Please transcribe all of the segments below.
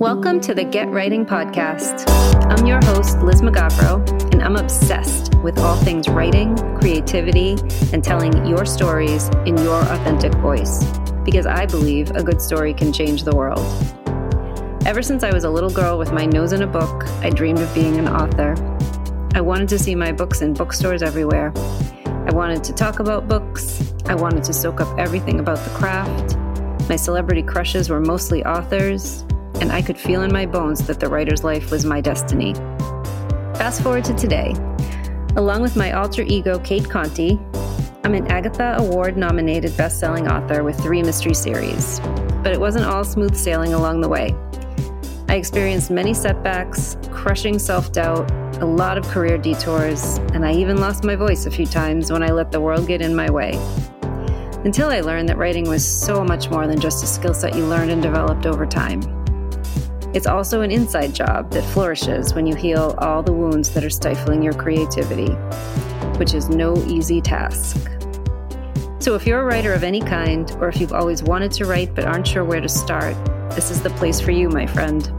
Welcome to the Get Writing Podcast. I'm your host, Liz Mugavero, and I'm obsessed with all things writing, creativity, and telling your stories in your authentic voice because I believe a good story can change the world. Ever since I was a little girl with my nose in a book, I dreamed of being an author. I wanted to see my books in bookstores everywhere. I wanted to talk about books. I wanted to soak up everything about the craft. My celebrity crushes were mostly authors, and I could feel in my bones that the writer's life was my destiny. Fast forward to today. Along with my alter ego, Cate Conte, I'm an Agatha Award nominated best selling author with three mystery series. But it wasn't all smooth sailing along the way. I experienced many setbacks, crushing self doubt, a lot of career detours, and I even lost my voice a few times when I let the world get in my way. Until I learned that writing was so much more than just a skill set you learned and developed over time. It's also an inside job that flourishes when you heal all the wounds that are stifling your creativity, which is no easy task. So, if you're a writer of any kind, or if you've always wanted to write but aren't sure where to start, this is the place for you, my friend.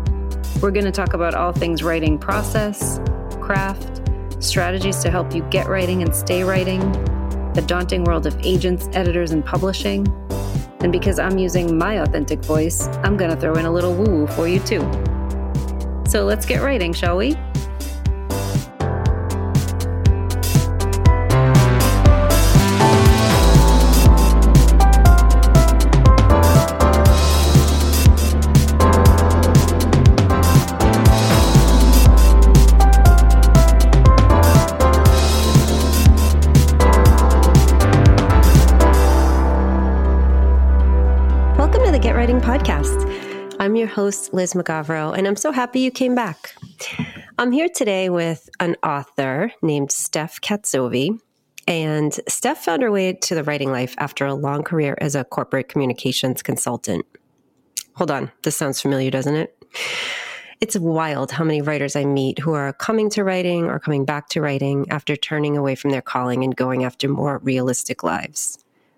We're going to talk about all things writing process, craft, strategies to help you get writing and stay writing, the daunting world of agents, editors, and publishing and because I'm using my authentic voice, I'm going to throw in a little woo woo for you too. So let's get writing, shall we? Host, Liz Mugavero, and I'm so happy you came back. I'm here today with an author named Steph Katzovi. And Steph found her way to the writing life after a long career as a corporate communications consultant. Hold on, this sounds familiar, doesn't it? It's wild how many writers I meet who are coming to writing or coming back to writing after turning away from their calling and going after more realistic lives.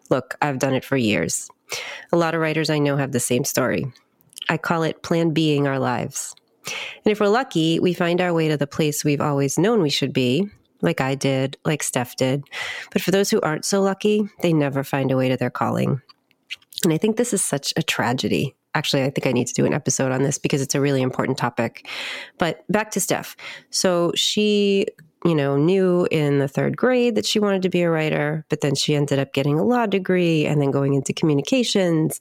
Look, I've done it for years. A lot of writers I know have the same story. I call it plan being our lives. And if we're lucky, we find our way to the place we've always known we should be, like I did, like Steph did. But for those who aren't so lucky, they never find a way to their calling. And I think this is such a tragedy. Actually, I think I need to do an episode on this because it's a really important topic. But back to Steph. So she you know, knew in the third grade that she wanted to be a writer, but then she ended up getting a law degree and then going into communications.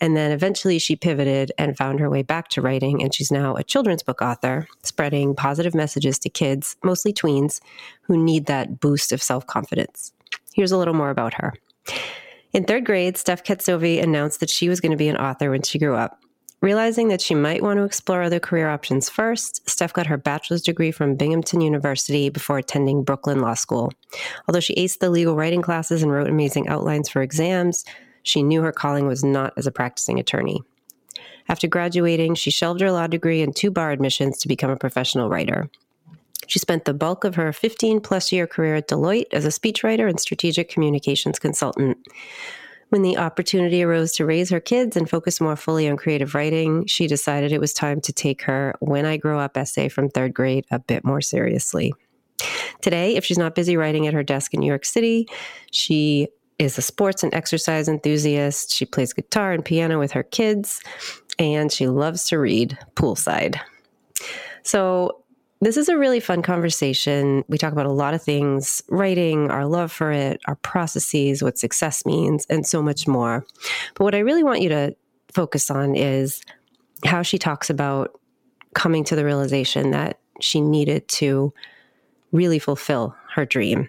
And then eventually she pivoted and found her way back to writing. And she's now a children's book author, spreading positive messages to kids, mostly tweens, who need that boost of self confidence. Here's a little more about her. In third grade, Steph Katzovi announced that she was going to be an author when she grew up. Realizing that she might want to explore other career options first, Steph got her bachelor's degree from Binghamton University before attending Brooklyn Law School. Although she aced the legal writing classes and wrote amazing outlines for exams, she knew her calling was not as a practicing attorney. After graduating, she shelved her law degree and two bar admissions to become a professional writer. She spent the bulk of her 15 plus year career at Deloitte as a speechwriter and strategic communications consultant. When the opportunity arose to raise her kids and focus more fully on creative writing, she decided it was time to take her When I Grow Up essay from third grade a bit more seriously. Today, if she's not busy writing at her desk in New York City, she is a sports and exercise enthusiast. She plays guitar and piano with her kids, and she loves to read poolside. So, this is a really fun conversation. We talk about a lot of things writing, our love for it, our processes, what success means, and so much more. But what I really want you to focus on is how she talks about coming to the realization that she needed to really fulfill her dream.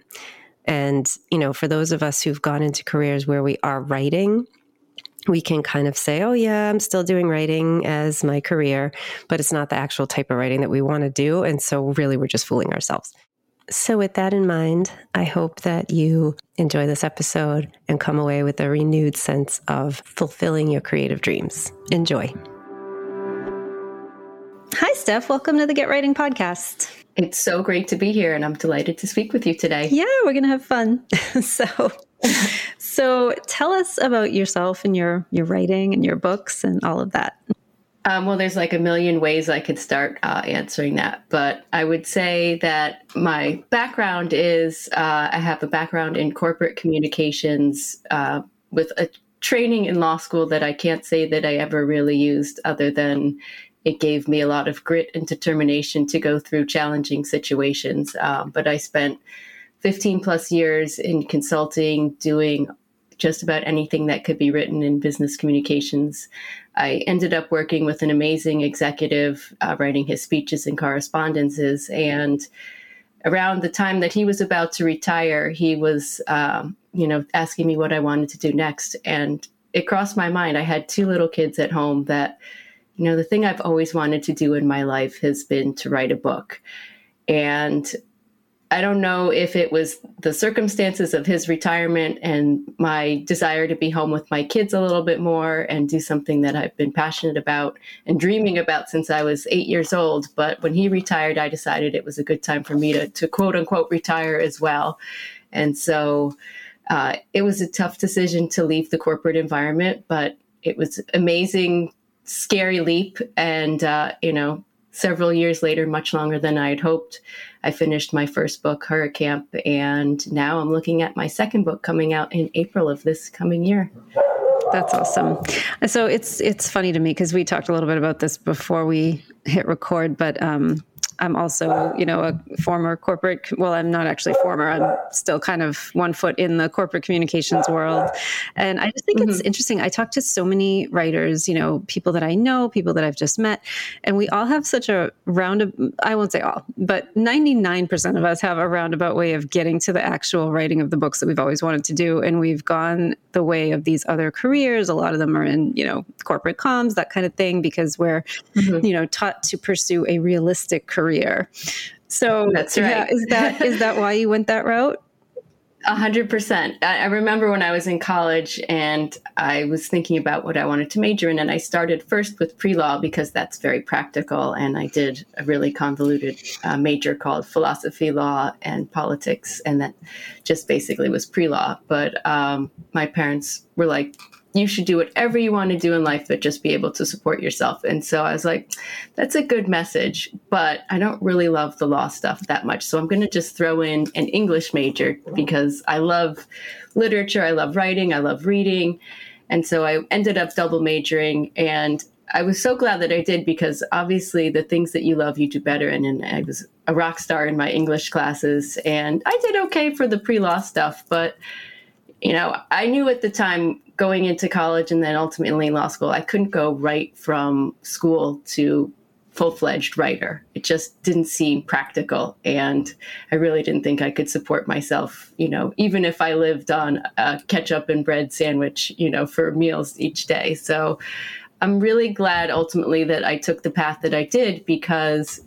And, you know, for those of us who've gone into careers where we are writing, we can kind of say, oh, yeah, I'm still doing writing as my career, but it's not the actual type of writing that we want to do. And so, really, we're just fooling ourselves. So, with that in mind, I hope that you enjoy this episode and come away with a renewed sense of fulfilling your creative dreams. Enjoy. Hi, Steph. Welcome to the Get Writing Podcast. It's so great to be here, and I'm delighted to speak with you today. Yeah, we're going to have fun. so, so tell us about yourself and your your writing and your books and all of that. Um, well, there's like a million ways I could start uh, answering that, but I would say that my background is uh, I have a background in corporate communications uh, with a training in law school that I can't say that I ever really used, other than it gave me a lot of grit and determination to go through challenging situations. Um, but I spent 15 plus years in consulting, doing just about anything that could be written in business communications. I ended up working with an amazing executive, uh, writing his speeches and correspondences. And around the time that he was about to retire, he was, um, you know, asking me what I wanted to do next. And it crossed my mind. I had two little kids at home that, you know, the thing I've always wanted to do in my life has been to write a book. And I don't know if it was the circumstances of his retirement and my desire to be home with my kids a little bit more and do something that I've been passionate about and dreaming about since I was eight years old. But when he retired, I decided it was a good time for me to, to quote unquote retire as well. And so uh, it was a tough decision to leave the corporate environment, but it was amazing, scary leap. And, uh, you know, several years later, much longer than I had hoped, I finished my first book, Horror Camp, and now I'm looking at my second book coming out in April of this coming year. That's awesome. So it's it's funny to me because we talked a little bit about this before we hit record, but um, I'm also, you know, a former corporate. Well, I'm not actually former. I'm still kind of one foot in the corporate communications world, and I just think mm-hmm. it's interesting. I talk to so many writers, you know, people that I know, people that I've just met, and we all have such a round. I won't say all, but 99% of us have a roundabout way of getting to the actual writing of the books that we've always wanted to do, and we've gone the way of these other careers. A lot of them are in, you know, corporate comms, that kind of thing, because we're, mm-hmm. you know, taught to pursue a realistic career. So that's right. Yeah, is that is that why you went that route? A hundred percent. I remember when I was in college and I was thinking about what I wanted to major in, and I started first with pre law because that's very practical. And I did a really convoluted uh, major called philosophy, law, and politics, and that just basically was pre law. But um, my parents were like, you should do whatever you want to do in life, but just be able to support yourself. And so I was like, that's a good message, but I don't really love the law stuff that much. So I'm going to just throw in an English major because I love literature, I love writing, I love reading. And so I ended up double majoring. And I was so glad that I did because obviously the things that you love, you do better in. And I was a rock star in my English classes. And I did okay for the pre law stuff, but you know, I knew at the time going into college and then ultimately law school, I couldn't go right from school to full fledged writer. It just didn't seem practical. And I really didn't think I could support myself, you know, even if I lived on a ketchup and bread sandwich, you know, for meals each day. So I'm really glad ultimately that I took the path that I did because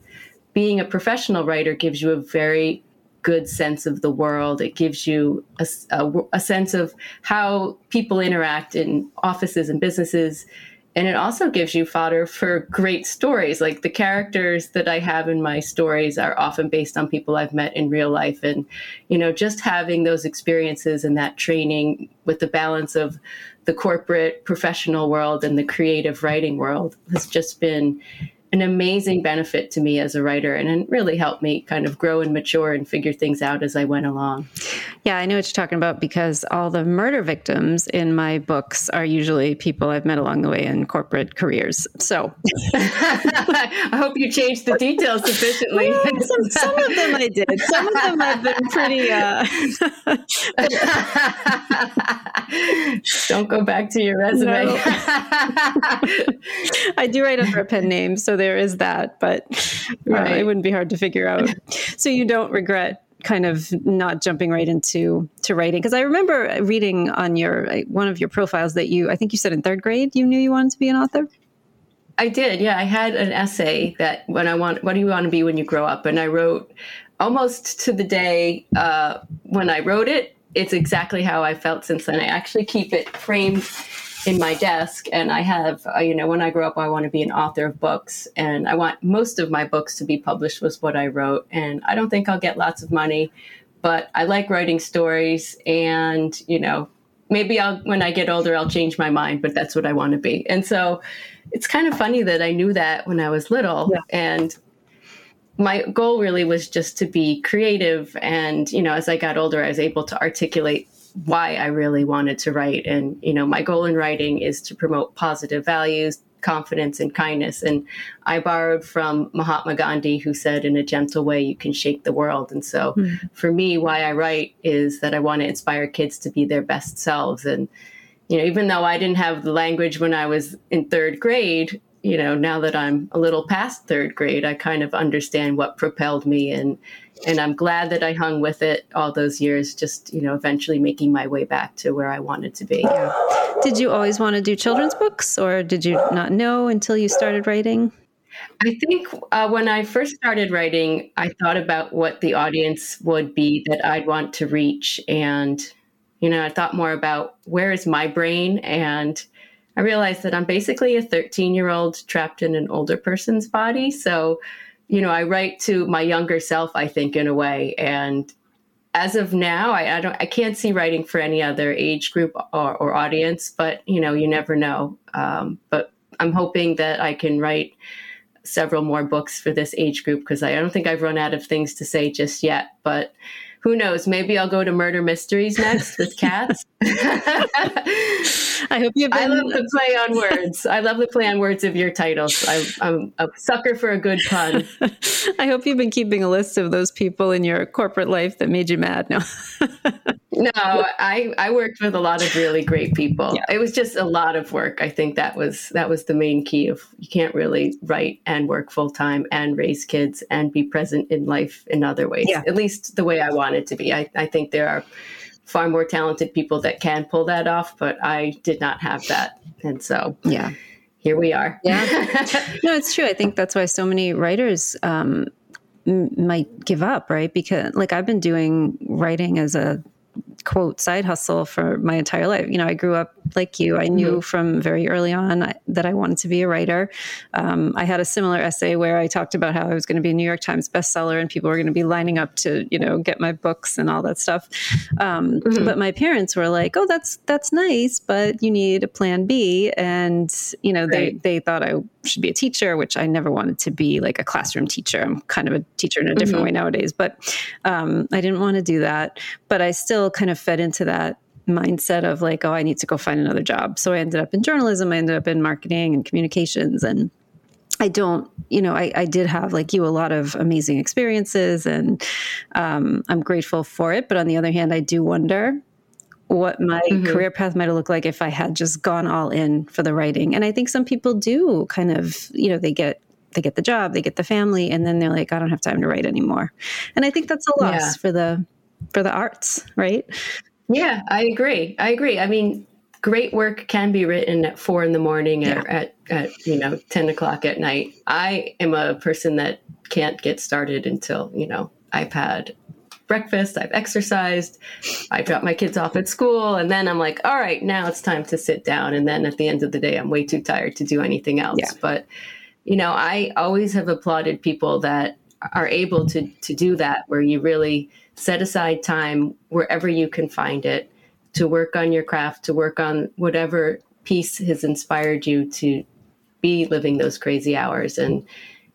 being a professional writer gives you a very good sense of the world. It gives you a, a, a, sense of how people interact in offices and businesses. And it also gives you fodder for great stories. Like the characters that I have in my stories are often based on people I've met in real life. And, you know, just having those experiences and that training with the balance of the corporate professional world and the creative writing world has just been an amazing benefit to me as a writer and it really helped me kind of grow and mature and figure things out as I went along. Yeah, I know what you're talking about because all the murder victims in my books are usually people I've met along the way in corporate careers. So I hope you changed the details sufficiently. Well, some, some, of them I did. Some of them I've been pretty. Uh... Don't go back to your resume. No. I do write under a pen name, so there is that, but uh, it wouldn't be hard to figure out. so you don't regret kind of not jumping right into to writing because I remember reading on your one of your profiles that you I think you said in third grade you knew you wanted to be an author. I did, yeah. I had an essay that when I want, what do you want to be when you grow up? And I wrote almost to the day uh, when I wrote it. It's exactly how I felt since then. I actually keep it framed in my desk and i have uh, you know when i grow up i want to be an author of books and i want most of my books to be published was what i wrote and i don't think i'll get lots of money but i like writing stories and you know maybe I'll when I get older I'll change my mind, but that's what I want to be. And so it's kind of funny that I knew that when I was little yeah. and my goal really was just to be creative and you know as I got older I was able to articulate why I really wanted to write and you know my goal in writing is to promote positive values confidence and kindness. And I borrowed from Mahatma Gandhi, who said, in a gentle way, you can shake the world. And so mm. for me, why I write is that I want to inspire kids to be their best selves. And, you know, even though I didn't have the language when I was in third grade, you know, now that I'm a little past third grade, I kind of understand what propelled me and and I'm glad that I hung with it all those years, just, you know, eventually making my way back to where I wanted to be. Yeah. Did you always want to do children's books or did you not know until you started writing? I think uh, when I first started writing, I thought about what the audience would be that I'd want to reach. And, you know, I thought more about where is my brain? And I realized that I'm basically a 13 year old trapped in an older person's body. So, you know, I write to my younger self, I think, in a way. And as of now, I, I don't, I can't see writing for any other age group or, or audience, but you know, you never know. Um, but I'm hoping that I can write several more books for this age group because I don't think I've run out of things to say just yet. But who knows? Maybe I'll go to murder mysteries next with cats. I hope you've been. I love the play on words. I love the play on words of your titles. I, am a sucker for a good pun. I hope you've been keeping a list of those people in your corporate life that made you mad. No, no, I I worked with a lot of really great people. Yeah. It was just a lot of work. I think that was that was the main key of you can't really write and work full time and raise kids and be present in life in other ways. Yeah. At least the way I wanted to be. I, I think there are far more talented people that can pull that off, but I did not have that. And so, yeah, here we are. Yeah. no, it's true. I think that's why so many writers um, m- might give up, right? Because, like, I've been doing writing as a quote side hustle for my entire life. You know, I grew up like you. I knew mm-hmm. from very early on that I wanted to be a writer. Um, I had a similar essay where I talked about how I was going to be a New York Times bestseller and people were going to be lining up to, you know, get my books and all that stuff. Um, mm-hmm. But my parents were like, "Oh, that's that's nice, but you need a plan B." And you know, right. they they thought I should be a teacher, which I never wanted to be like a classroom teacher. I'm kind of a teacher in a different mm-hmm. way nowadays, but um, I didn't want to do that. But I still kind of fed into that mindset of like, oh, I need to go find another job. So I ended up in journalism, I ended up in marketing and communications. And I don't, you know, I, I did have, like you, a lot of amazing experiences and um, I'm grateful for it. But on the other hand, I do wonder what my mm-hmm. career path might have looked like if I had just gone all in for the writing. And I think some people do kind of, you know, they get they get the job, they get the family, and then they're like, I don't have time to write anymore. And I think that's a loss yeah. for the for the arts, right? Yeah, I agree. I agree. I mean, great work can be written at four in the morning yeah. or at, at, you know, 10 o'clock at night. I am a person that can't get started until, you know, I've had breakfast, I've exercised, I drop my kids off at school, and then I'm like, all right, now it's time to sit down. And then at the end of the day, I'm way too tired to do anything else. Yeah. But, you know, I always have applauded people that are able to to do that where you really set aside time wherever you can find it to work on your craft, to work on whatever piece has inspired you to be living those crazy hours. And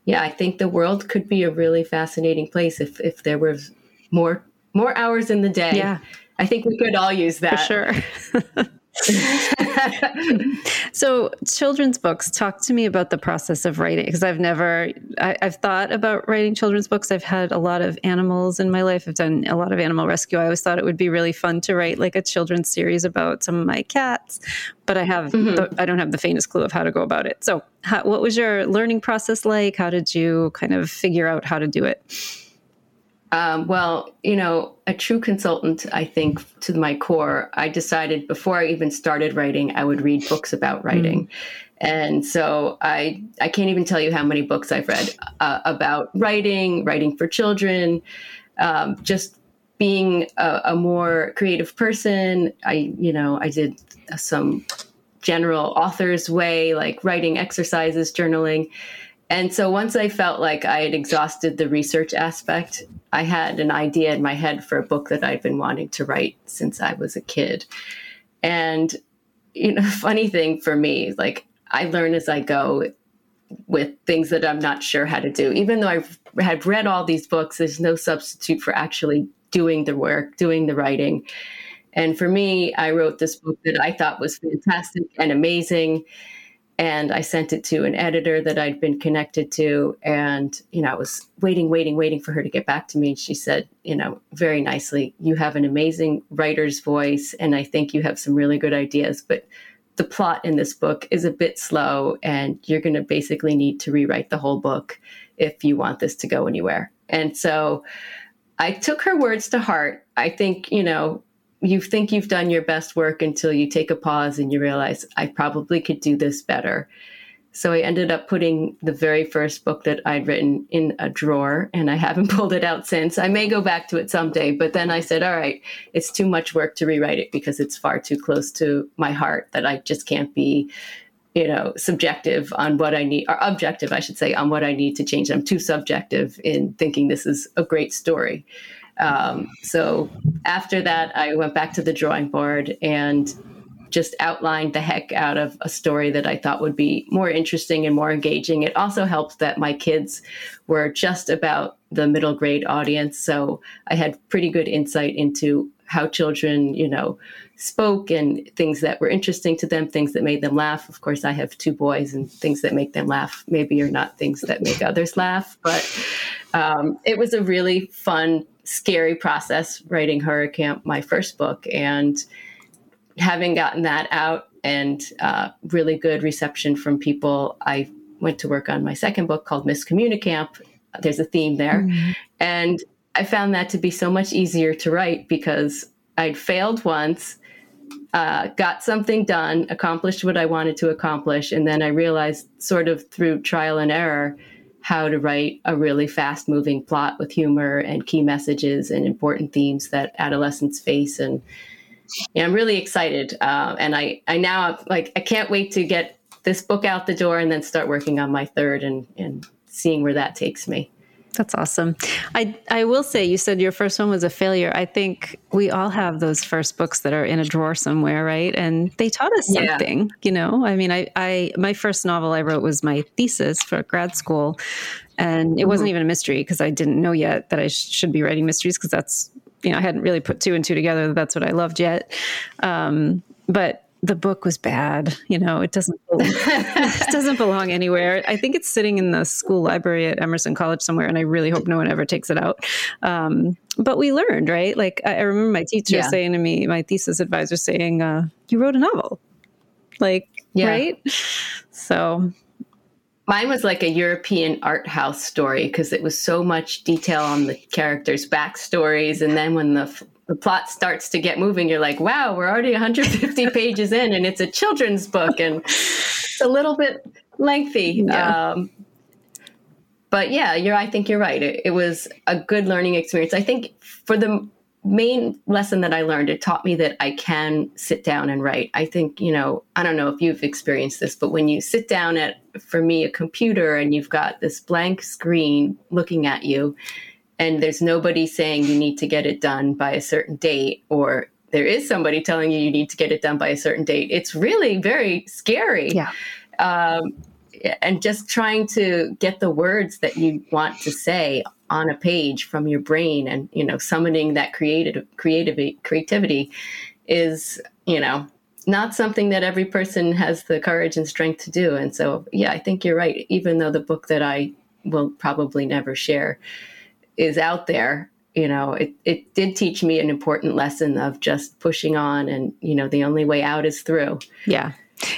yeah, I think the world could be a really fascinating place if if there was more more hours in the day. Yeah. I think we could all use that. For sure. so children's books talk to me about the process of writing because i've never I, have thought about writing children's books. I've had a lot of animals in my life. I've done a lot of animal rescue. I always thought it would be really fun to write like a children's series about some of my cats but i have mm-hmm. the, i don't have the faintest clue of how to go about it. So how, what was your learning process like? How did you kind of figure out how to do it um, well, you know, a true consultant, I think, to my core, I decided before I even started writing, I would read books about writing. Mm. And so I, I can't even tell you how many books I've read uh, about writing, writing for children, um, just being a, a, more creative person. I, you know, I did some general author's way, like writing exercises, journaling. And so once I felt like I had exhausted the research aspect, I had an idea in my head for a book that I'd been wanting to write since I was a kid. And you know, funny thing for me, like I learn as I go with things that I'm not sure how to do. Even though I've had read all these books, there's no substitute for actually doing the work, doing the writing. And for me, I wrote this book that I thought was fantastic and amazing. And I sent it to an editor that I'd been connected to. And, you know, I was waiting, waiting, waiting for her to get back to me. And she said, you know, very nicely, you have an amazing writer's voice. And I think you have some really good ideas. But the plot in this book is a bit slow, and you're going to basically need to rewrite the whole book if you want this to go anywhere. And so I took her words to heart. I think, you know, you think you've done your best work until you take a pause and you realize I probably could do this better. So I ended up putting the very first book that I'd written in a drawer and I haven't pulled it out since. I may go back to it someday, but then I said, all right, it's too much work to rewrite it because it's far too close to my heart that I just can't be, you know, subjective on what I need, or objective, I should say, on what I need to change. I'm too subjective in thinking this is a great story. Um, so after that, I went back to the drawing board and just outlined the heck out of a story that I thought would be more interesting and more engaging. It also helped that my kids were just about the middle grade audience. So I had pretty good insight into how children, you know, spoke and things that were interesting to them, things that made them laugh. Of course, I have two boys, and things that make them laugh maybe are not things that make others laugh. But um, it was a really fun, scary process writing Horror Camp, my first book. And having gotten that out and uh, really good reception from people, I went to work on my second book called Miss Communicamp. There's a theme there. Mm-hmm. And I found that to be so much easier to write because I'd failed once, uh, got something done, accomplished what I wanted to accomplish. And then I realized, sort of through trial and error, how to write a really fast moving plot with humor and key messages and important themes that adolescents face. And I'm really excited, uh, and I I now like I can't wait to get this book out the door and then start working on my third and and seeing where that takes me. That's awesome. I I will say you said your first one was a failure. I think we all have those first books that are in a drawer somewhere, right? And they taught us something, yeah. you know. I mean, I I my first novel I wrote was my thesis for grad school and it wasn't mm-hmm. even a mystery because I didn't know yet that I sh- should be writing mysteries because that's you know, I hadn't really put two and two together. that That's what I loved yet. Um, but the book was bad. You know, it doesn't it doesn't belong anywhere. I think it's sitting in the school library at Emerson College somewhere, and I really hope no one ever takes it out. Um, but we learned, right? Like I, I remember my teacher yeah. saying to me, my thesis advisor saying, uh, "You wrote a novel." Like, yeah. right? So Mine was like a European art house story because it was so much detail on the characters' backstories. And then when the, the plot starts to get moving, you're like, wow, we're already 150 pages in and it's a children's book and it's a little bit lengthy. Yeah. Um, but yeah, you're, I think you're right. It, it was a good learning experience. I think for the main lesson that I learned, it taught me that I can sit down and write. I think, you know, I don't know if you've experienced this, but when you sit down at, for me, a computer and you've got this blank screen looking at you, and there's nobody saying you need to get it done by a certain date, or there is somebody telling you you need to get it done by a certain date, it's really very scary. Yeah. Um, and just trying to get the words that you want to say on a page from your brain and you know summoning that creative creativity creativity is you know not something that every person has the courage and strength to do and so yeah i think you're right even though the book that i will probably never share is out there you know it, it did teach me an important lesson of just pushing on and you know the only way out is through yeah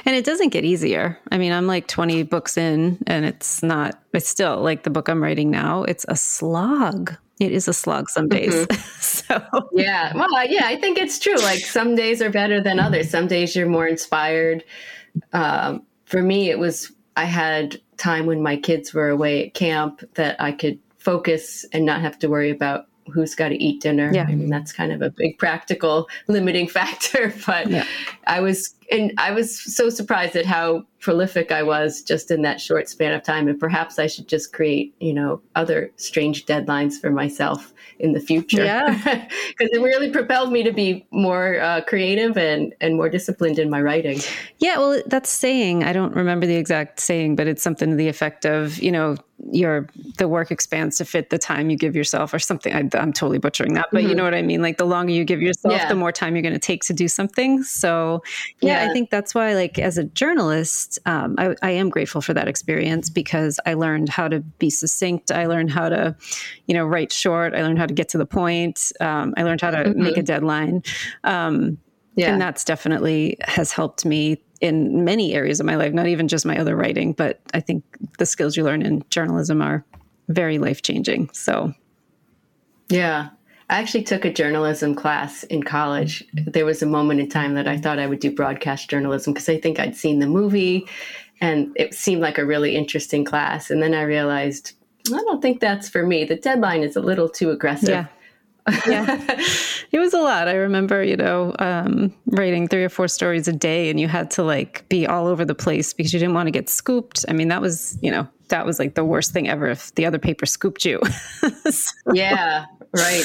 and it doesn't get easier. I mean, I'm like 20 books in and it's not, it's still like the book I'm writing now, it's a slog. It is a slog some days. Mm-hmm. so, yeah. Well, yeah, I think it's true. Like some days are better than others. Some days you're more inspired. Um, for me, it was, I had time when my kids were away at camp that I could focus and not have to worry about who's got to eat dinner. Yeah. I mean, that's kind of a big practical limiting factor. But Yeah. I was, and I was so surprised at how prolific I was just in that short span of time. And perhaps I should just create, you know, other strange deadlines for myself in the future. Yeah. Because it really propelled me to be more uh, creative and, and more disciplined in my writing. Yeah, well, that's saying. I don't remember the exact saying, but it's something to the effect of, you know, your the work expands to fit the time you give yourself, or something. I, I'm totally butchering that, but you know what I mean. Like the longer you give yourself, Yeah. the more time you're going to take to do something. So, yeah, I think that's why, like, as a journalist, um, I, I am grateful for that experience because I learned how to be succinct. I learned how to, you know, write short. I learned how to get to the point. Um, I learned how to make a deadline. Um, Yeah. and that's definitely has helped me in many areas of my life not even just my other writing but i think the skills you learn in journalism are very life changing so Yeah. I actually took a journalism class in college. There was a moment in time that I thought I would do broadcast journalism because I think I'd seen the movie and it seemed like a really interesting class. And then I realized, I don't think that's for me. The deadline is a little too aggressive. yeah yeah. It was a lot. I remember you know um, writing three or four stories a day and you had to like be all over the place because you didn't want to get scooped. I mean that was you know that was like the worst thing ever if the other paper scooped you. So, yeah, right.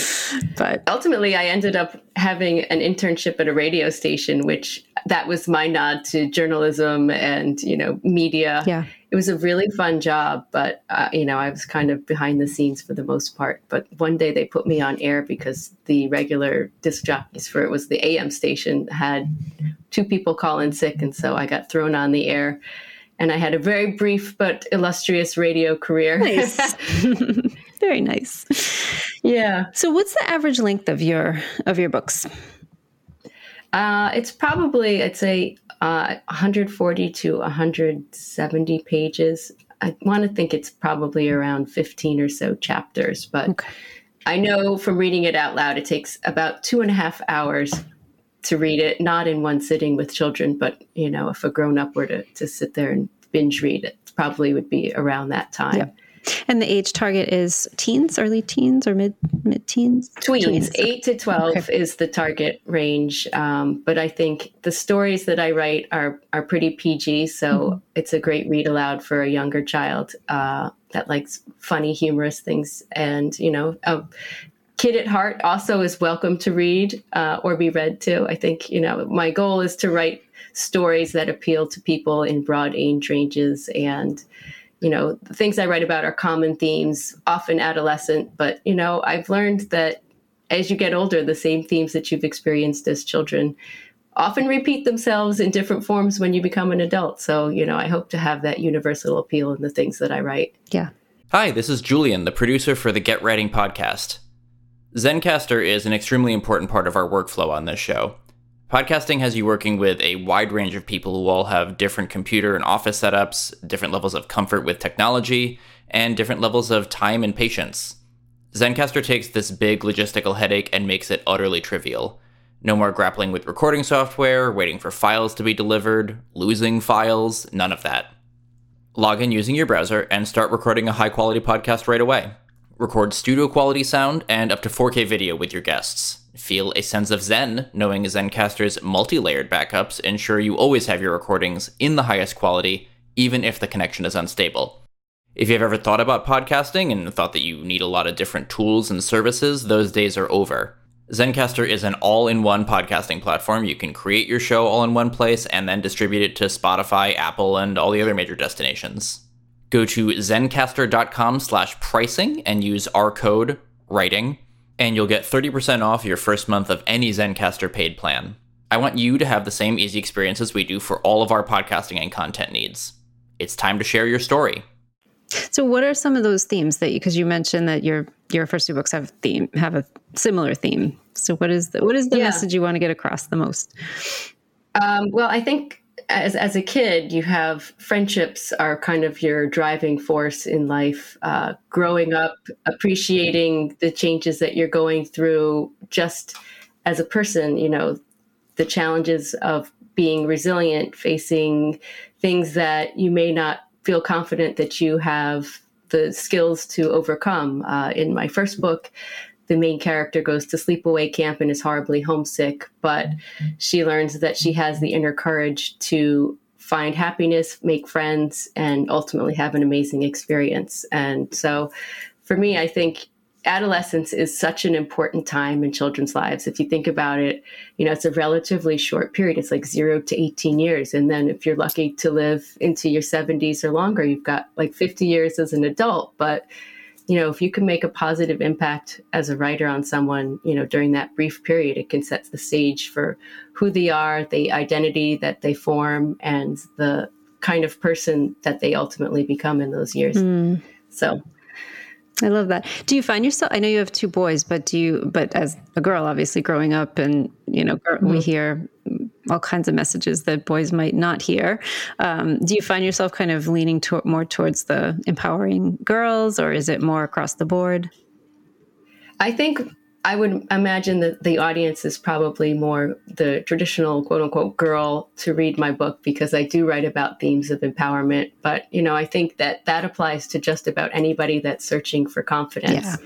but ultimately i ended up having an internship at a radio station which that was my nod to journalism and you know media. Yeah it was a really fun job but uh, you know i was kind of behind the scenes for the most part. But one day they put me on air because the regular disc jockeys for it was the am station had two people call in sick and so i got thrown on the air. And i had a very brief but illustrious radio career. Nice. Very nice. Yeah. So what's the average length of your of your books? Uh, it's probably, I'd say, uh, 140 to 170 pages. I want to think it's probably around 15 or so chapters, but Okay. I know from reading it out loud, it takes about two and a half hours to read it, not in one sitting with children, but you know, if a grown up were to, to sit there and binge read it, probably would be around that time. Yep. And the age target is teens, early teens, or mid mid teens. Tweens, eight to 12 Okay. is the target range. Um, but I think the stories that I write are, are pretty PG. So Mm-hmm. it's a great read aloud for a younger child uh, that likes funny, humorous things. And, you know, a kid at heart also is welcome to read uh, or be read to. I think, you know, my goal is to write stories that appeal to people in broad age ranges and you know the things i write about are common themes often adolescent but you know i've learned that as you get older the same themes that you've experienced as children often repeat themselves in different forms when you become an adult so you know i hope to have that universal appeal in the things that i write Yeah. Hi, this is Julian, the producer for the Get Writing podcast. Zencastr is an extremely important part of our workflow on this show. Podcasting has you working with a wide range of people who all have different computer and office setups, different levels of comfort with technology, and different levels of time and patience. Zencastr takes this big logistical headache and makes it utterly trivial. No more grappling with recording software, waiting for files to be delivered, losing files, none of that. Log in using your browser and start recording a high quality podcast right away. Record studio quality sound and up to 4K video with your guests. Feel a sense of zen knowing Zencastr's multi layered backups ensure you always have your recordings in the highest quality, even if the connection is unstable. If you've ever thought about podcasting and thought that you need a lot of different tools and services, those days are over. Zencastr is an all in one podcasting platform. You can create your show all in one place and then distribute it to Spotify, Apple, and all the other major destinations. Go to zencastr.com slash pricing and use our code writing, and you'll get 30% off your first month of any Zencastr paid plan. I want you to have the same easy experience as we do for all of our podcasting and content needs. It's time to share your story. So, what are some of those themes that you? Because you mentioned that your your first two books have theme have a similar theme. So, what is the what is the Yeah. message you want to get across the most? Um, well, I think as as a kid, you have friendships are kind of your driving force in life. Uh, growing up, appreciating the changes that you're going through, just as a person, you know, the challenges of being resilient, facing things that you may not feel confident that you have the skills to overcome. Uh, in my first book, the main character goes to sleepaway camp and is horribly homesick, but she learns that she has the inner courage to find happiness, make friends, and ultimately have an amazing experience. And so for me, I think adolescence is such an important time in children's lives. If you think about it, you know, it's a relatively short period. It's like zero to 18 years. And then if you're lucky to live into your 70s or longer, you've got like 50 years as an adult. But you know, if you can make a positive impact as a writer on someone, you know, during that brief period, it can set the stage for who they are, the identity that they form, and the kind of person that they ultimately become in those years. Mm. So I love that. Do you find yourself? I know you have two boys, but do you? But as a girl, obviously growing up, and you know, mm-hmm. we hear all kinds of messages that boys might not hear. Um, do you find yourself kind of leaning to, more towards the empowering girls, or is it more across the board? I think I would imagine that the audience is probably more the traditional quote unquote girl to read my book because I do write about themes of empowerment. But, you know, I think that that applies to just about anybody that's searching for confidence. Yeah.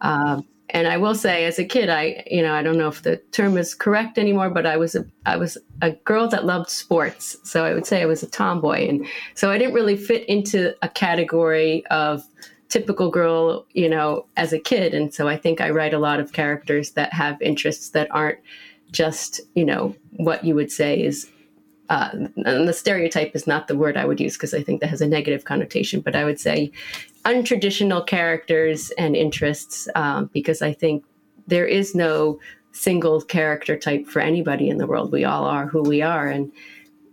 Um, and I will say, as a kid, I you know I don't know if the term is correct anymore, but I was a I was a girl that loved sports, so I would say I was a tomboy, and so I didn't really fit into a category of typical girl, you know, as a kid. And so I think I write a lot of characters that have interests that aren't just you know what you would say is uh, and the stereotype is not the word I would use because I think that has a negative connotation, but I would say untraditional characters and interests um, because I think there is no single character type for anybody in the world. We all are who we are, and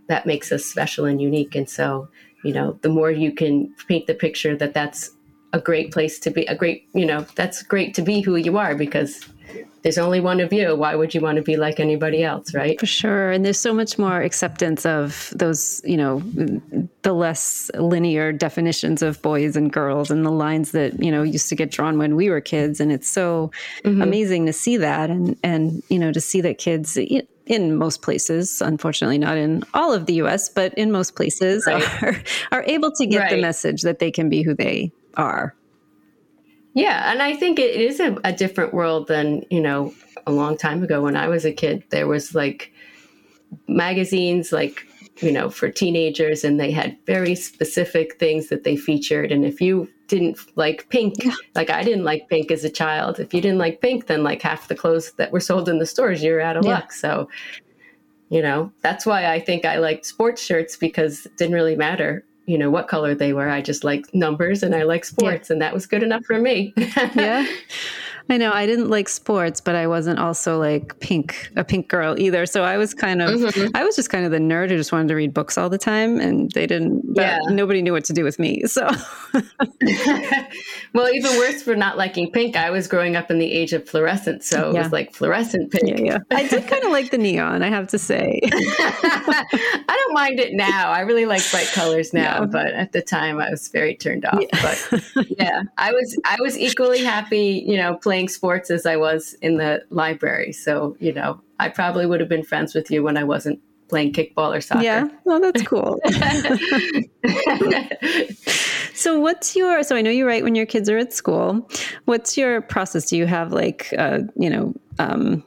that makes us special and unique. And so, you know, the more you can paint the picture that that's a great place to be, a great, you know, that's great to be who you are because there's only one of you. Why would you want to be like anybody else, right? For sure. And there's so much more acceptance of those, you know, the less linear definitions of boys and girls and the lines that, you know, used to get drawn when we were kids. And it's so mm-hmm. amazing to see that and, and, you know, to see that kids, in most places, unfortunately not in all of the US, but in most places right. are, are able to get right. the message that they can be who they are. Yeah, and I think it is a, a, different world than you know a long time ago when I was a kid. There was like magazines like you know for teenagers, and they had very specific things that they featured. And if you didn't like pink, like I didn't like pink as a child, if you didn't like pink, then like half the clothes that were sold in the stores, you're out of yeah. luck. So you know that's why I think I liked sports shirts because it didn't really matter you know what color they were. I just like numbers and I like sports, yeah. and that was good enough for me. yeah. I know I didn't like sports, but I wasn't also like pink, a pink girl either. So I was kind of, mm-hmm. I was just kind of the nerd who just wanted to read books all the time, and they didn't. Yeah. Nobody knew what to do with me. So, well, even worse for not liking pink. I was growing up in the age of fluorescent, so it yeah. was like fluorescent pink. Yeah, yeah. I did kind of like the neon. I have to say. I don't mind it now. I really like bright colors now, yeah. but at the time I was very turned off. But yeah, I was I was equally happy, you know, playing playing sports as I was in the library. So, you know, I probably would have been friends with you when I wasn't playing kickball or soccer. Yeah, well, that's cool. so, what's your? So, I know you write when your kids are at school. What's your process? Do you have like, uh, you know, um,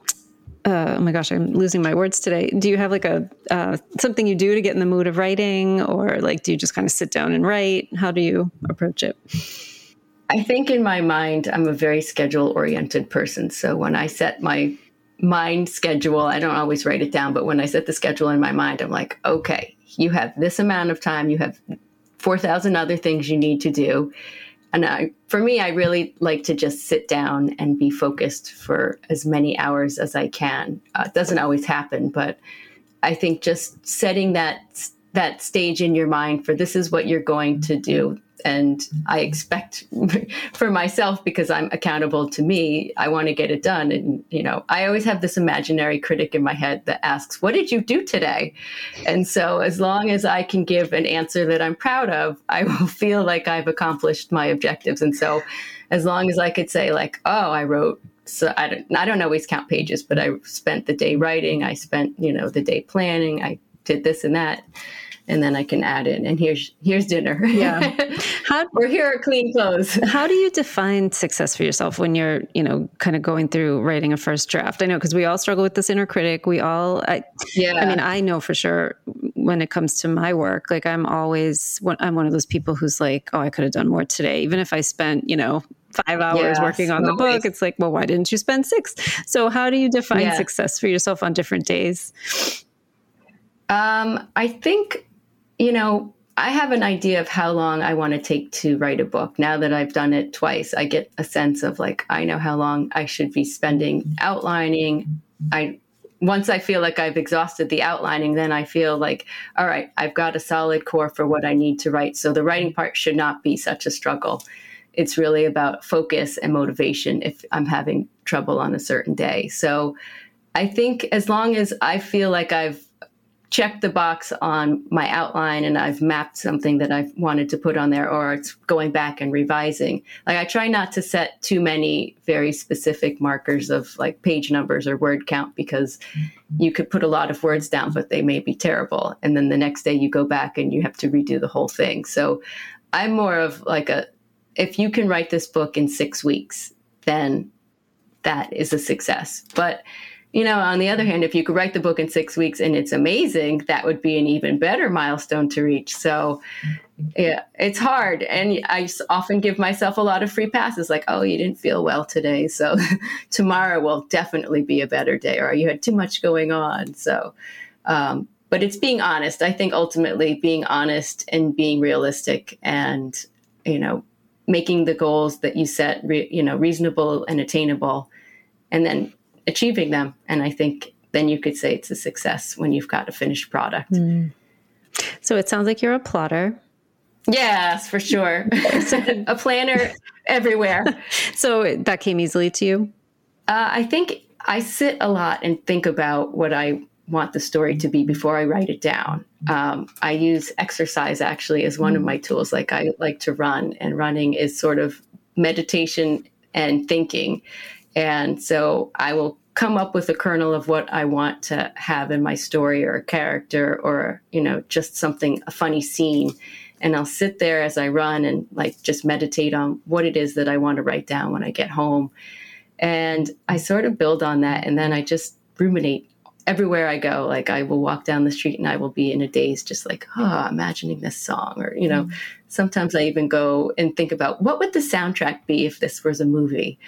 uh, oh my gosh, I'm losing my words today. Do you have like a uh, something you do to get in the mood of writing, or like do you just kind of sit down and write? How do you approach it? I think in my mind, I'm a very schedule oriented person. So when I set my mind schedule, I don't always write it down, but when I set the schedule in my mind, I'm like, okay, you have this amount of time, you have 4,000 other things you need to do. And I, for me, I really like to just sit down and be focused for as many hours as I can. Uh, it doesn't always happen, but I think just setting that that stage in your mind for this is what you're going to do and I expect for myself because I'm accountable to me, I want to get it done. And, you know, I always have this imaginary critic in my head that asks, What did you do today? And so, as long as I can give an answer that I'm proud of, I will feel like I've accomplished my objectives. And so, as long as I could say, like, Oh, I wrote so I don't, I don't always count pages, but I spent the day writing. I spent, you know, the day planning. I did this and that and then I can add in and here's here's dinner. Yeah. How, or here are clean clothes. How do you define success for yourself when you're, you know, kind of going through writing a first draft? I know because we all struggle with this inner critic. We all, I, yeah. I mean, I know for sure when it comes to my work, like I'm always, I'm one of those people who's like, oh, I could have done more today, even if I spent, you know, five hours yes, working on the book. It's like, well, why didn't you spend six? So, how do you define yeah. success for yourself on different days? Um, I think, you know, I have an idea of how long I want to take to write a book. Now that I've done it twice, I get a sense of like, I know how long I should be spending outlining. I once I feel like I've exhausted the outlining, then I feel like, all right, I've got a solid core for what I need to write. So the writing part should not be such a struggle. It's really about focus and motivation if I'm having trouble on a certain day. So I think as long as I feel like I've checked the box on my outline and I've mapped something that I've wanted to put on there, or it's going back and revising. Like I try not to set too many very specific markers of like page numbers or word count because you could put a lot of words down, but they may be terrible. And then the next day you go back and you have to redo the whole thing. So I'm more of like a, if you can write this book in six weeks, then that is a success. But you know, on the other hand, if you could write the book in six weeks and it's amazing, that would be an even better milestone to reach. So, yeah, it's hard. And I often give myself a lot of free passes like, oh, you didn't feel well today. So, tomorrow will definitely be a better day, or you had too much going on. So, um, but it's being honest. I think ultimately being honest and being realistic and, you know, making the goals that you set, re- you know, reasonable and attainable. And then achieving them. And I think then you could say it's a success when you've got a finished product. Mm. So it sounds like you're a plotter. Yes, for sure. a planner everywhere. So that came easily to you? Uh, I think I sit a lot and think about what I want the story to be before I write it down. Um, I use exercise actually as one of my tools. Like I like to run, and running is sort of meditation and thinking. And so I will come up with a kernel of what I want to have in my story or a character or, you know, just something, a funny scene. And I'll sit there as I run and like just meditate on what it is that I want to write down when I get home. And I sort of build on that. And then I just ruminate everywhere I go. Like I will walk down the street and I will be in a daze, just like, oh, imagining this song. Or, you know, mm-hmm. sometimes I even go and think about what would the soundtrack be if this was a movie?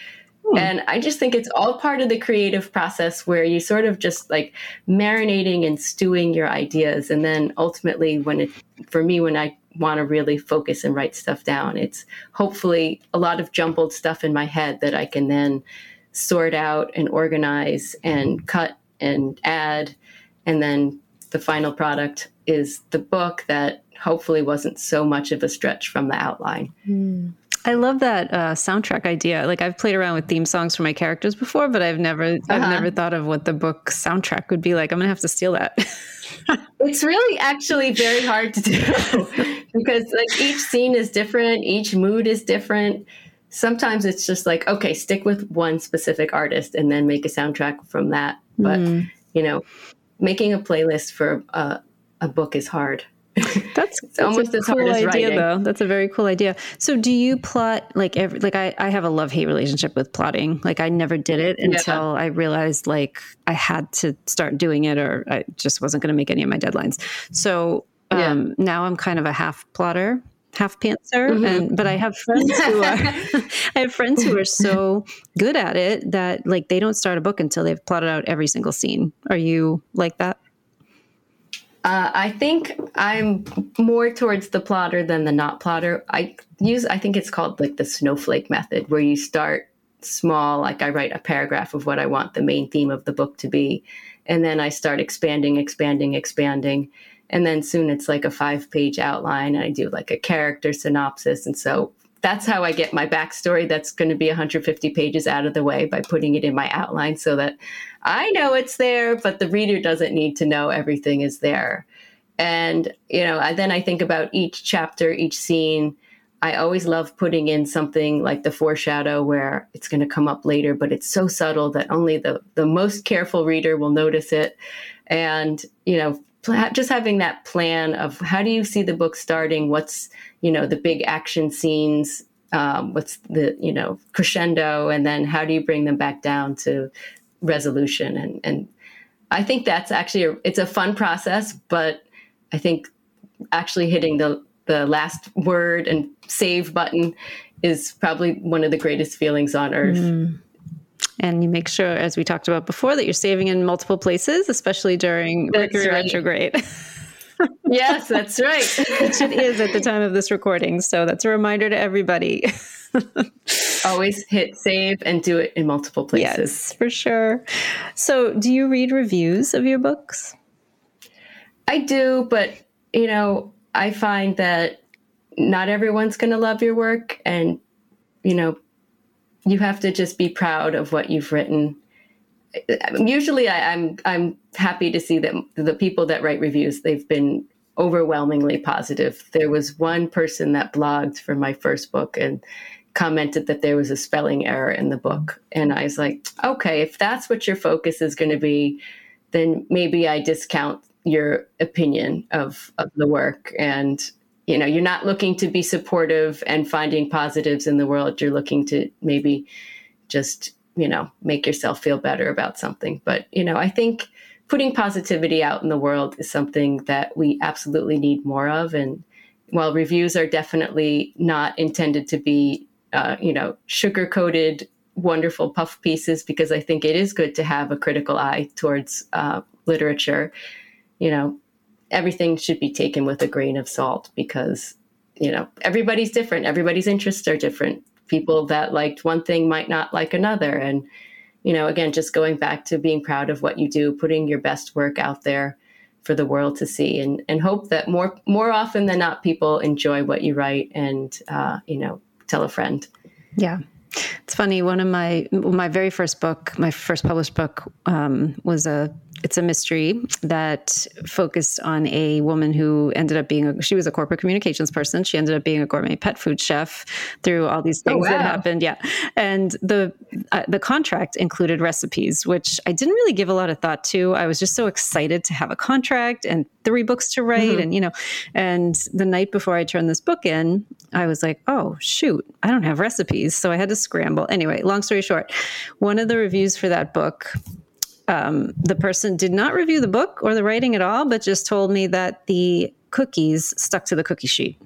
Hmm. And I just think it's all part of the creative process where you sort of just like marinating and stewing your ideas. And then ultimately, when it, for me, when I want to really focus and write stuff down, it's hopefully a lot of jumbled stuff in my head that I can then sort out and organize and cut and add. And then the final product is the book that hopefully wasn't so much of a stretch from the outline. Mm. I love that uh, soundtrack idea. Like I've played around with theme songs for my characters before, but I've never uh-huh. I've never thought of what the book soundtrack would be like. I'm gonna have to steal that. it's really actually very hard to do because like each scene is different, each mood is different. Sometimes it's just like okay, stick with one specific artist and then make a soundtrack from that. But mm. you know, making a playlist for a, a book is hard. That's, that's almost as cool hard as idea, writing. though. That's a very cool idea. So, do you plot like every like I I have a love hate relationship with plotting. Like I never did it until yeah. I realized like I had to start doing it, or I just wasn't going to make any of my deadlines. So um, yeah. now I'm kind of a half plotter half pantser mm-hmm. and but i have friends who are i have friends who are so good at it that like they don't start a book until they've plotted out every single scene are you like that uh, I think I'm more towards the plotter than the not plotter. I use, I think it's called like the snowflake method, where you start small, like I write a paragraph of what I want the main theme of the book to be. And then I start expanding, expanding, expanding. And then soon it's like a five page outline. And I do like a character synopsis. And so that's how I get my backstory that's going to be 150 pages out of the way by putting it in my outline so that I know it's there, but the reader doesn't need to know everything is there. And, you know, then I think about each chapter, each scene. I always love putting in something like the foreshadow where it's going to come up later, but it's so subtle that only the, the most careful reader will notice it. And, you know, just having that plan of how do you see the book starting? What's you know the big action scenes um, what's the you know crescendo and then how do you bring them back down to resolution? And and i think that's actually a, it's a fun process but i think actually hitting the the last word and save button is probably one of the greatest feelings on earth. Mm. And you make sure, as we talked about before, that you're saving in multiple places, especially during that's Mercury right. retrograde. yes, that's right. Which it is at the time of this recording. So that's a reminder to everybody. Always hit save and do it in multiple places. Yes, for sure. So, do you read reviews of your books? I do, but you know, I find that not everyone's going to love your work and you know, you have to just be proud of what you've written. Usually, I, I'm I'm happy to see that the people that write reviews they've been overwhelmingly positive. There was one person that blogged for my first book and commented that there was a spelling error in the book, and I was like, okay, if that's what your focus is going to be, then maybe I discount your opinion of of the work and you know you're not looking to be supportive and finding positives in the world. You're looking to maybe just you know make yourself feel better about something. But you know i think putting positivity out in the world is something that we absolutely need more of. And while reviews are definitely not intended to be uh, you know sugar coated wonderful puff pieces because i think it is good to have a critical eye towards uh, literature you know everything should be taken with a grain of salt because you know everybody's different. Everybody's interests are different. People that liked one thing might not like another. And you know again just going back to being proud of what you do putting your best work out there for the world to see and and hope that more more often than not people enjoy what you write and uh, you know tell a friend. Yeah. It's funny. One of my my very first book my first published book um, was a it's a mystery that focused on a woman who ended up being a, she was a corporate communications person. She ended up being a gourmet pet food chef through all these oh, things oh, wow. that happened. Yeah. And the uh, the contract included recipes which i didn't really give a lot of thought to. I was just so excited to have a contract and three books to write mm-hmm. and you know and the night before i turned this book in i was like oh shoot i don't have recipes. So i had to scramble. Anyway long story short one of the reviews for that book um, the person did not review the book or the writing at all, but just told me that the cookies stuck to the cookie sheet.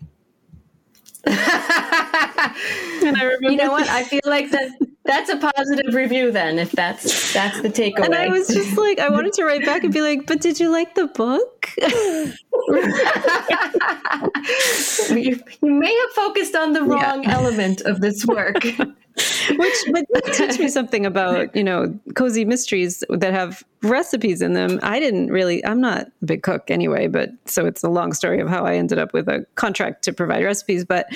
and I remember, you know what? I feel like that that's a positive review then, if that's that's the takeaway. And I was just like, I wanted to write back and be like, but did you like the book? you, you, may have focused on the wrong yeah. element of this work. Which but teach me something about, you know, cozy mysteries that have recipes in them. I didn't really I'm not a big cook anyway, but so it's a long story of how I ended up with a contract to provide recipes. But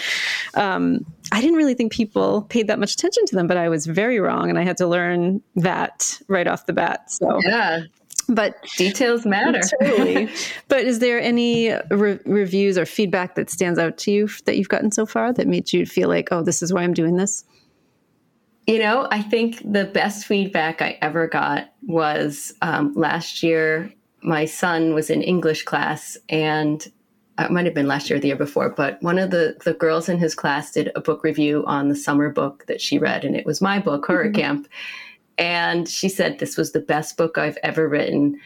um, I didn't really think people paid that much attention to them, but I was very wrong and I had to learn that right off the bat. So yeah but details matter totally. but is there any re- reviews or feedback that stands out to you that you've gotten so far that made you feel like oh this is why i'm doing this you know i think the best feedback i ever got was um, last year my son was in english class and uh, it might have been last year or the year before, but one of the, the girls in his class did a book review on the summer book that she read, and it was my book, Horror mm-hmm. Camp. And she said, This was the best book I've ever written.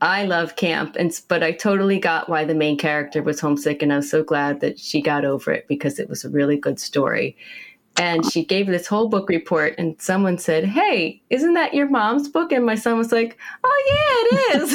I love camp, and but I totally got why the main character was homesick, and I was so glad that she got over it because it was a really good story. And she gave this whole book report, and someone said, "Hey, isn't that your mom's book?" And my son was like, "Oh yeah, it is."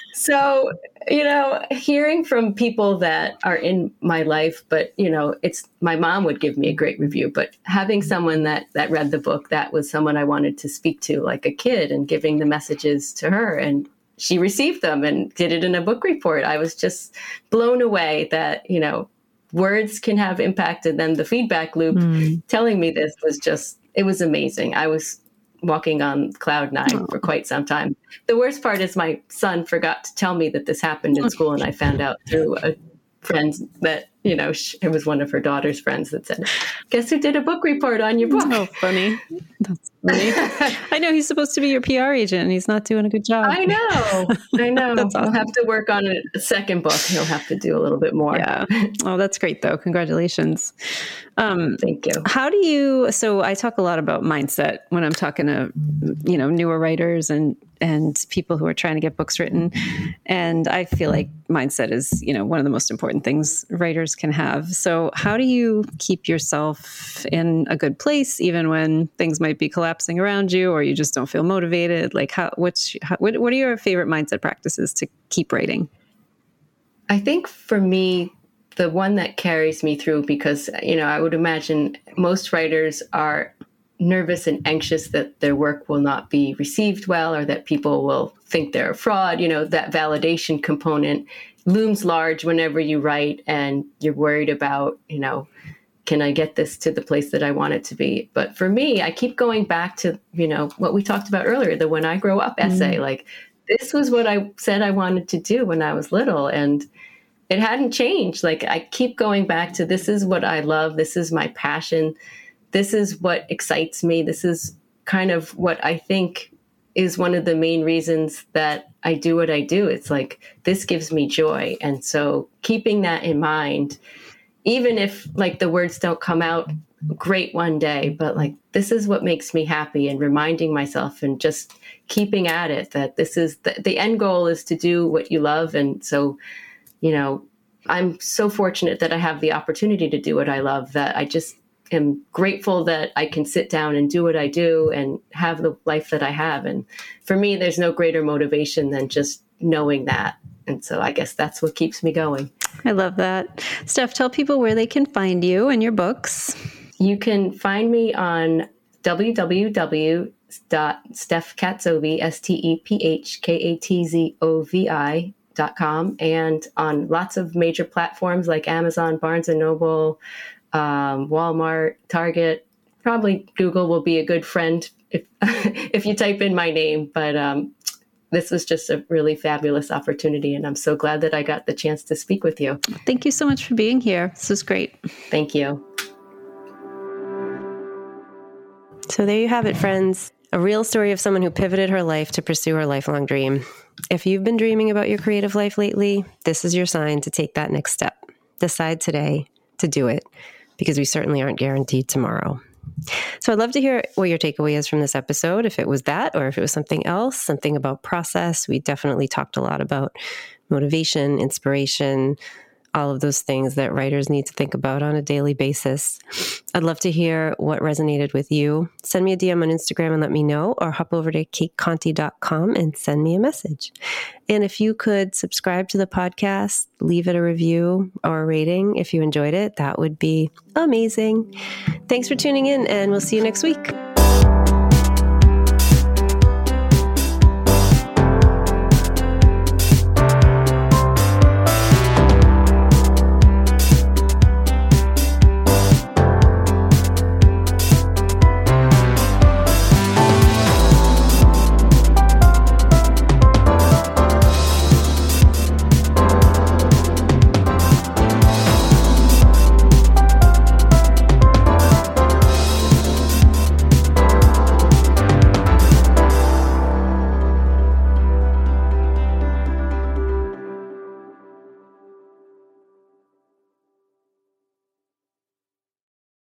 so you know hearing from people that are in my life but you know it's my mom would give me a great review but having someone that that read the book that was someone i wanted to speak to like a kid and giving the messages to her and she received them and did it in a book report i was just blown away that you know words can have impact and then the feedback loop mm. telling me this was just it was amazing i was walking on cloud nine oh. for quite some time. The worst part is my son forgot to tell me that this happened in school, and I found out through a friend that you know, it was one of her daughter's friends that said, "Guess who did a book report on your book?" Oh, funny. That's funny. I know he's supposed to be your PR agent, and he's not doing a good job. I know. I know. awesome. I'll have to work on a second book. He'll have to do a little bit more. Yeah. Oh, that's great, though. Congratulations. Um, Thank you. How do you? So I talk a lot about mindset when I'm talking to, you know, newer writers and and people who are trying to get books written. And I feel like mindset is, you know, one of the most important things writers can have. So how do you keep yourself in a good place even when things might be collapsing around you or you just don't feel motivated? Like how what's how, what what are your favorite mindset practices to keep writing? I think for me the one that carries me through because you know, I would imagine most writers are nervous and anxious that their work will not be received well or that people will think they're a fraud. You know, that validation component looms large whenever you write and you're worried about, you know, can I get this to the place that I want it to be? But for me, I keep going back to, you know, what we talked about earlier, the when I grow up essay. Mm-hmm. Like, this was what I said I wanted to do when I was little. And it hadn't changed. Like, I keep going back to this is what I love, this is my passion this is what excites me. This is kind of what I think is one of the main reasons that I do what I do. It's like this gives me joy. And so keeping that in mind, even if like the words don't come out great one day, but like this is what makes me happy and reminding myself and just keeping at it that this is the, the end goal is to do what you love. And so, you know, I'm so fortunate that I have the opportunity to do what I love that I just am grateful that I can sit down and do what I do and have the life that I have. And for me, there's no greater motivation than just knowing that. And so I guess that's what keeps me going. I love that. Steph, tell people where they can find you and your books. You can find me on www.stephkatzovi, S-T-E-P-H-K-A-T-Z-O-V-I dot com and on lots of major platforms like Amazon, Barnes and Noble, um, Walmart, Target. Probably Google will be a good friend if if you type in my name. But um, this was just a really fabulous opportunity, and I'm so glad that I got the chance to speak with you. Thank you so much for being here. This was great. Thank you. So there you have it, friends. A real story of someone who pivoted her life to pursue her lifelong dream. If you've been dreaming about your creative life lately, this is your sign to take that next step. Decide today to do it because we certainly aren't guaranteed tomorrow. So I'd love to hear what your takeaway is from this episode, if it was that or if it was something else, something about process. We definitely talked a lot about motivation, inspiration, all of those things that writers need to think about on a daily basis. I'd love to hear what resonated with you. Send me a DM on Instagram and let me know, or hop over to cateconte.com and send me a message. And if you could subscribe to the podcast, leave it a review or a rating if you enjoyed it, that would be amazing. Thanks for tuning in, and we'll see you next week.